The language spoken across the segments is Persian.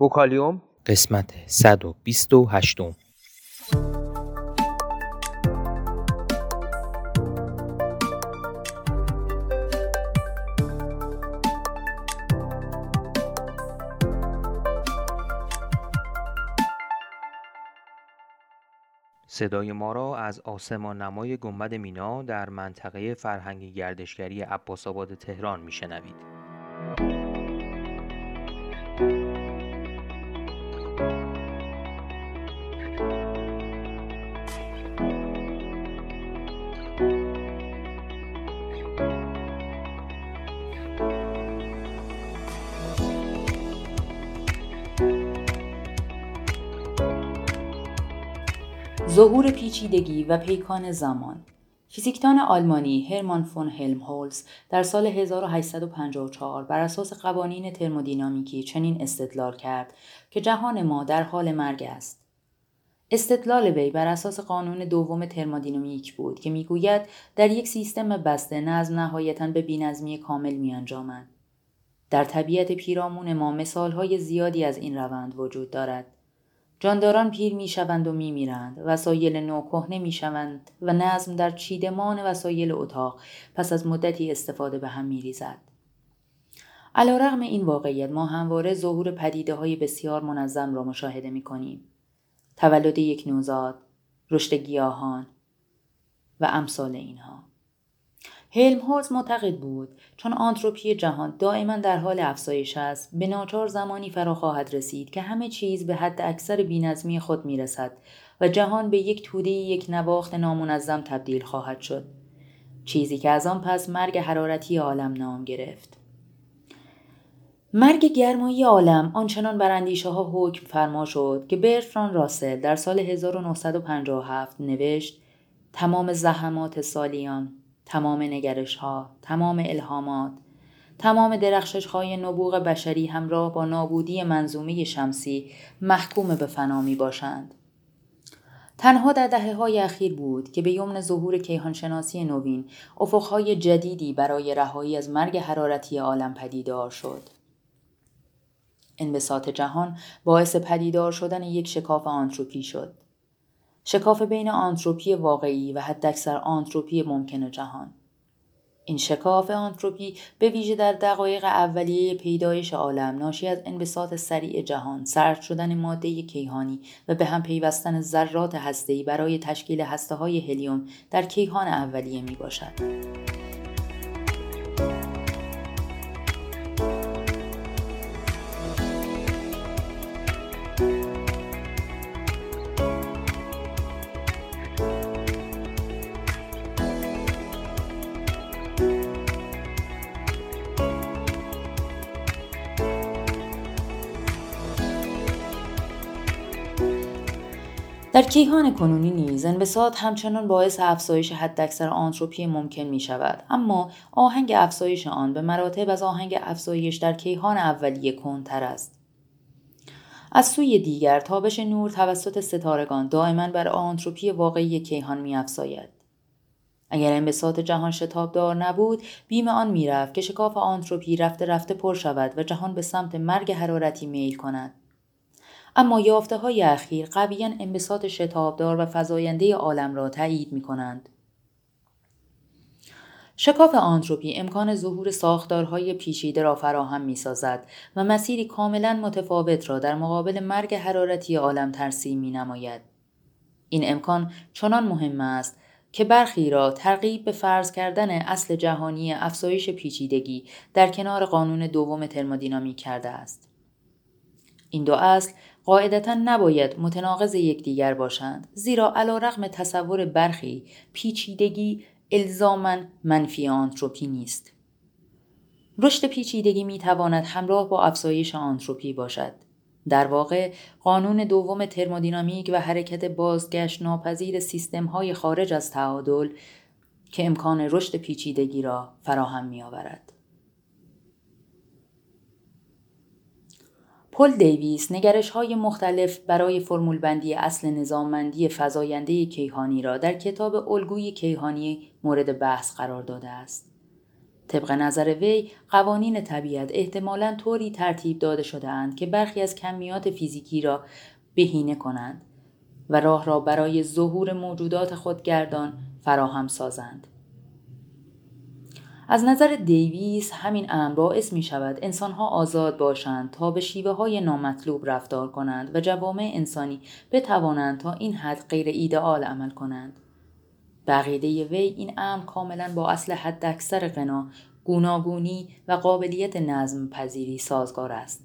بوکالیوم قسمت 128 صدای ما را از آسمان نمای گنبد مینا در منطقه فرهنگی گردشگری عباس آباد تهران میشنوید. ظهور پیچیدگی و پیکان زمان فیزیکدان آلمانی هرمان فون هلمهولز در سال 1854 بر اساس قوانین ترمودینامیکی چنین استدلال کرد که جهان ما در حال مرگ است. استدلال وی بر اساس قانون دوم ترمودینامیک بود که می‌گوید در یک سیستم بسته نظم نهایتا به بینظمی کامل میانجامد. در طبیعت پیرامون ما مثالهای زیادی از این روند وجود دارد. جانداران پیر می شوند و می میرند. وسایل نو کهنه می شوند و نظم در چیدمان وسایل اتاق پس از مدتی استفاده به هم می ریزد. علا رغم این واقعیت ما همواره ظهور پدیده های بسیار منظم را مشاهده می کنیم. تولد یک نوزاد، رشد گیاهان و امثال اینها. هلمهولز معتقد بود چون آنتروپی جهان دائما در حال افزایش است به ناچار زمانی فرا خواهد رسید که همه چیز به حد اکثر بینظمی خود می‌رسد و جهان به یک توده یک نواخت نامنظم تبدیل خواهد شد. چیزی که از آن پس مرگ حرارتی عالم نام گرفت. مرگ گرمایی عالم آنچنان بر اندیشه ها حکم فرما شد که برفران راسل در سال 1957 نوشت تمام زحمات سالیان تمام نگرش ها، تمام الهامات، تمام درخشش های نبوغ بشری همراه با نابودی منظومه شمسی محکوم به فنا می باشند. تنها در دهه های اخیر بود که به یمن ظهور کیهانشناسی نوین افقهای جدیدی برای رهایی از مرگ حرارتی عالم پدیدار شد. انبساط جهان باعث پدیدار شدن یک شکاف آنتروپی شد. شکاف بین آنتروپی واقعی و حداکثر آنتروپی ممکن جهان این شکاف آنتروپی به ویژه در دقایق اولیه پیدایش عالم ناشی از انبساط سریع جهان سرد شدن ماده کیهانی و به هم پیوستن ذرات هسته‌ای برای تشکیل هسته های هلیوم در کیهان اولیه می باشد. در کیهان کنونی نیز انبساط همچنان باعث افزایش حداکثر آنتروپی ممکن می شود اما آهنگ افزایش آن به مراتب از آهنگ افزایش در کیهان اولیه کندتر است. از سوی دیگر تابش نور توسط ستارگان دائما بر آنتروپی واقعی کیهان می افزاید. اگر انبساط جهان شتابدار نبود بیم آن می‌رفت که شکاف آنتروپی رفته رفته پر شود و جهان به سمت مرگ حرارتی میل کند. اما یافته های اخیر قویا انبساط شتابدار و فضاینده عالم را تایید می کنند. شکاف آنتروپی امکان ظهور ساختارهای پیچیده را فراهم می سازد و مسیری کاملا متفاوت را در مقابل مرگ حرارتی عالم ترسیم می نماید. این امکان چنان مهم است که برخی را ترغیب به فرض کردن اصل جهانی افزایش پیچیدگی در کنار قانون دوم ترمودینامیک کرده است. این دو اصل قاعدتا نباید متناقض یکدیگر باشند زیرا علا رغم تصور برخی پیچیدگی الزاما منفی آنتروپی نیست رشد پیچیدگی می تواند همراه با افزایش آنتروپی باشد در واقع قانون دوم ترمودینامیک و حرکت بازگشت ناپذیر سیستم های خارج از تعادل که امکان رشد پیچیدگی را فراهم می آورد. پل دیویس نگرش های مختلف برای فرمول بندی اصل نظاممندی فضاینده کیهانی را در کتاب الگوی کیهانی مورد بحث قرار داده است. طبق نظر وی قوانین طبیعت احتمالا طوری ترتیب داده شده اند که برخی از کمیات فیزیکی را بهینه کنند و راه را برای ظهور موجودات خودگردان فراهم سازند. از نظر دیویس همین امر باعث می شود انسانها آزاد باشند تا به شیوه های نامطلوب رفتار کنند و جوامع انسانی بتوانند تا این حد غیر ایدئال عمل کنند. بقیده وی این امر کاملا با اصل حد اکثر غنا، گوناگونی و قابلیت نظم پذیری سازگار است.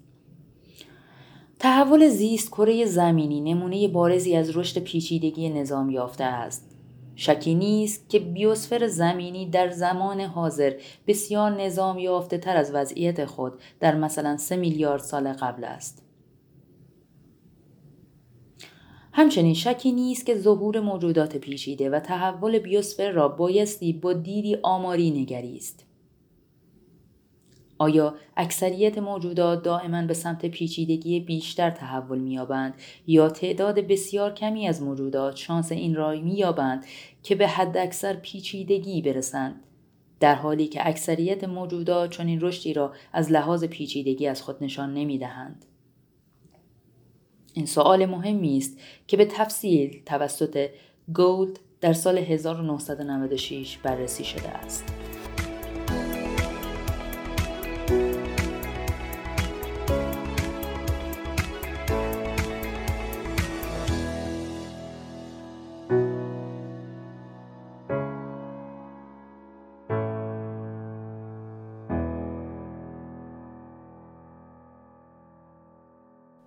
تحول زیست کره زمینی نمونه بارزی از رشد پیچیدگی نظام یافته است. شکی نیست که بیوسفر زمینی در زمان حاضر بسیار نظام یافته تر از وضعیت خود در مثلا سه میلیارد سال قبل است. همچنین شکی نیست که ظهور موجودات پیچیده و تحول بیوسفر را بایستی با دیدی آماری نگریست. آیا اکثریت موجودات دائما به سمت پیچیدگی بیشتر تحول مییابند یا تعداد بسیار کمی از موجودات شانس این را مییابند که به حد اکثر پیچیدگی برسند در حالی که اکثریت موجودات چون این رشدی را از لحاظ پیچیدگی از خود نشان نمی‌دهند این سوال مهمی است که به تفصیل توسط گولد در سال 1996 بررسی شده است.